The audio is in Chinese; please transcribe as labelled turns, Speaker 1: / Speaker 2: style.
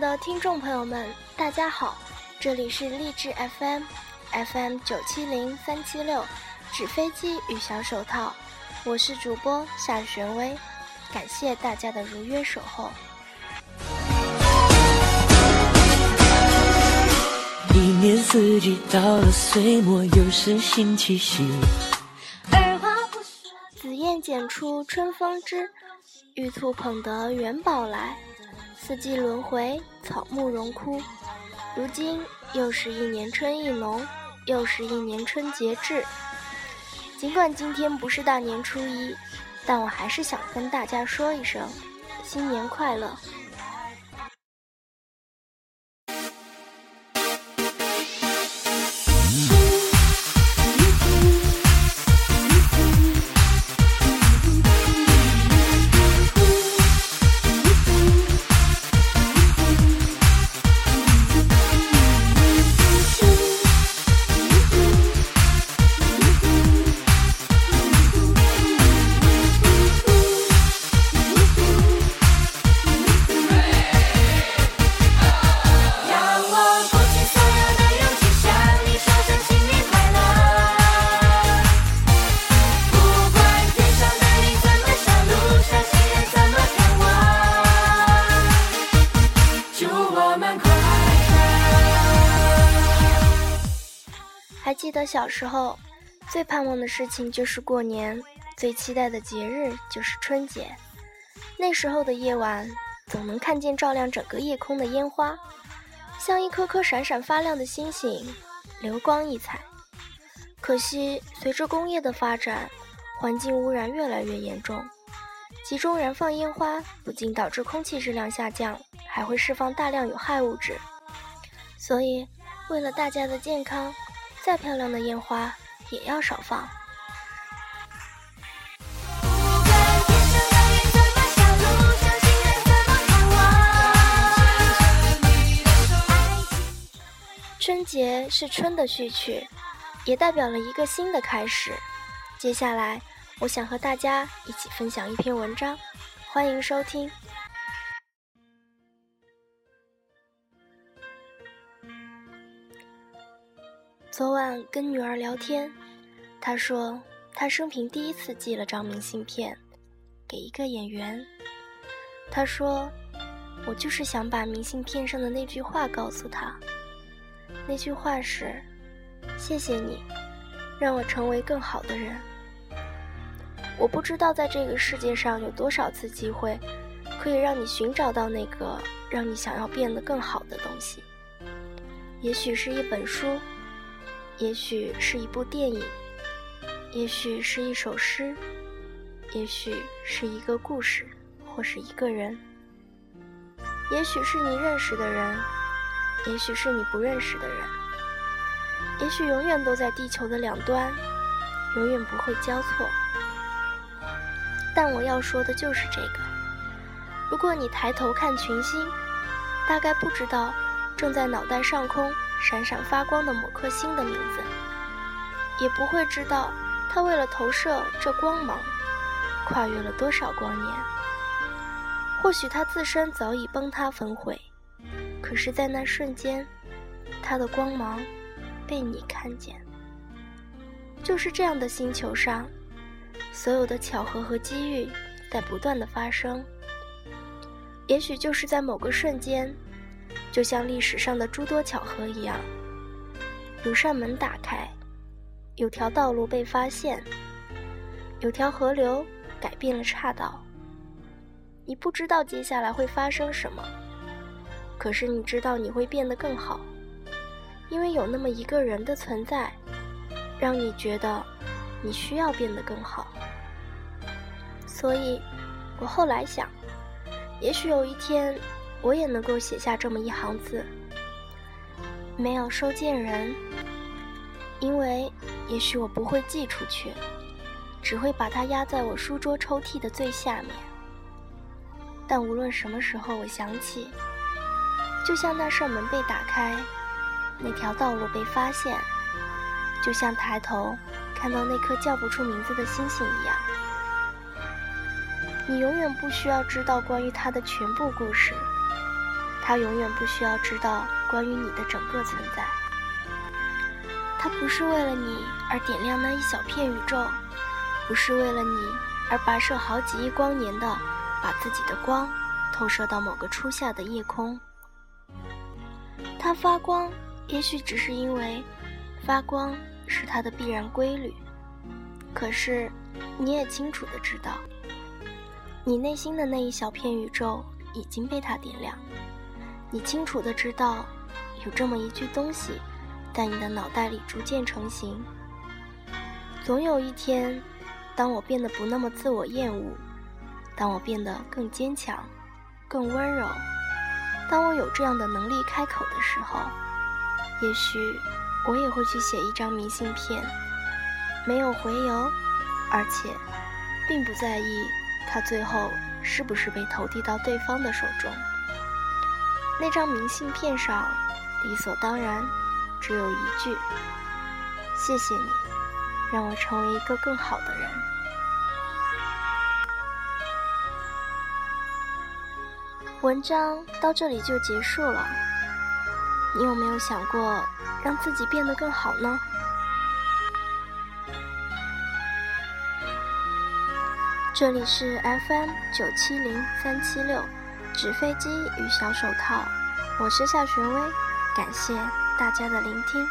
Speaker 1: 的听众朋友们，大家好，这里是励志 FM，FM 九七零三七六，纸飞机与小手套，我是主播夏玄薇，感谢大家的如约守候。
Speaker 2: 一年四季到了岁末，又是新气息。
Speaker 1: 紫燕剪出春风枝，玉兔捧得元宝来。四季轮回，草木荣枯。如今又是一年春意浓，又是一年春节至。尽管今天不是大年初一，但我还是想跟大家说一声新年快乐。还记得小时候，最盼望的事情就是过年，最期待的节日就是春节。那时候的夜晚，总能看见照亮整个夜空的烟花，像一颗颗闪闪发亮的星星，流光溢彩。可惜，随着工业的发展，环境污染越来越严重，集中燃放烟花不仅导致空气质量下降，还会释放大量有害物质。所以，为了大家的健康，再漂亮的烟花也要少放。春节是春的序曲，也代表了一个新的开始。接下来，我想和大家一起分享一篇文章，欢迎收听。昨晚跟女儿聊天，她说她生平第一次寄了张明信片给一个演员。她说，我就是想把明信片上的那句话告诉他。那句话是：谢谢你，让我成为更好的人。我不知道在这个世界上有多少次机会，可以让你寻找到那个让你想要变得更好的东西。也许是一本书。也许是一部电影，也许是一首诗，也许是一个故事，或是一个人。也许是你认识的人，也许是你不认识的人。也许永远都在地球的两端，永远不会交错。但我要说的就是这个：如果你抬头看群星，大概不知道正在脑袋上空。闪闪发光的某颗星的名字，也不会知道它为了投射这光芒，跨越了多少光年。或许它自身早已崩塌焚毁，可是，在那瞬间，它的光芒被你看见。就是这样的星球上，所有的巧合和机遇在不断的发生。也许就是在某个瞬间。就像历史上的诸多巧合一样，有扇门打开，有条道路被发现，有条河流改变了岔道。你不知道接下来会发生什么，可是你知道你会变得更好，因为有那么一个人的存在，让你觉得你需要变得更好。所以，我后来想，也许有一天。我也能够写下这么一行字，没有收件人，因为也许我不会寄出去，只会把它压在我书桌抽屉的最下面。但无论什么时候我想起，就像那扇门被打开，那条道路被发现，就像抬头看到那颗叫不出名字的星星一样，你永远不需要知道关于它的全部故事。他永远不需要知道关于你的整个存在。他不是为了你而点亮那一小片宇宙，不是为了你而跋涉好几亿光年的把自己的光投射到某个初夏的夜空。它发光，也许只是因为发光是它的必然规律。可是，你也清楚的知道，你内心的那一小片宇宙已经被它点亮。你清楚的知道，有这么一句东西，在你的脑袋里逐渐成型。总有一天，当我变得不那么自我厌恶，当我变得更坚强、更温柔。当我有这样的能力开口的时候，也许我也会去写一张明信片，没有回邮，而且并不在意它最后是不是被投递到对方的手中。那张明信片上理所当然只有一句：“谢谢你，让我成为一个更好的人。”文章到这里就结束了。你有没有想过让自己变得更好呢？这里是 FM 九七零三七六，纸飞机与小手套，我是夏玄薇，感谢大家的聆听。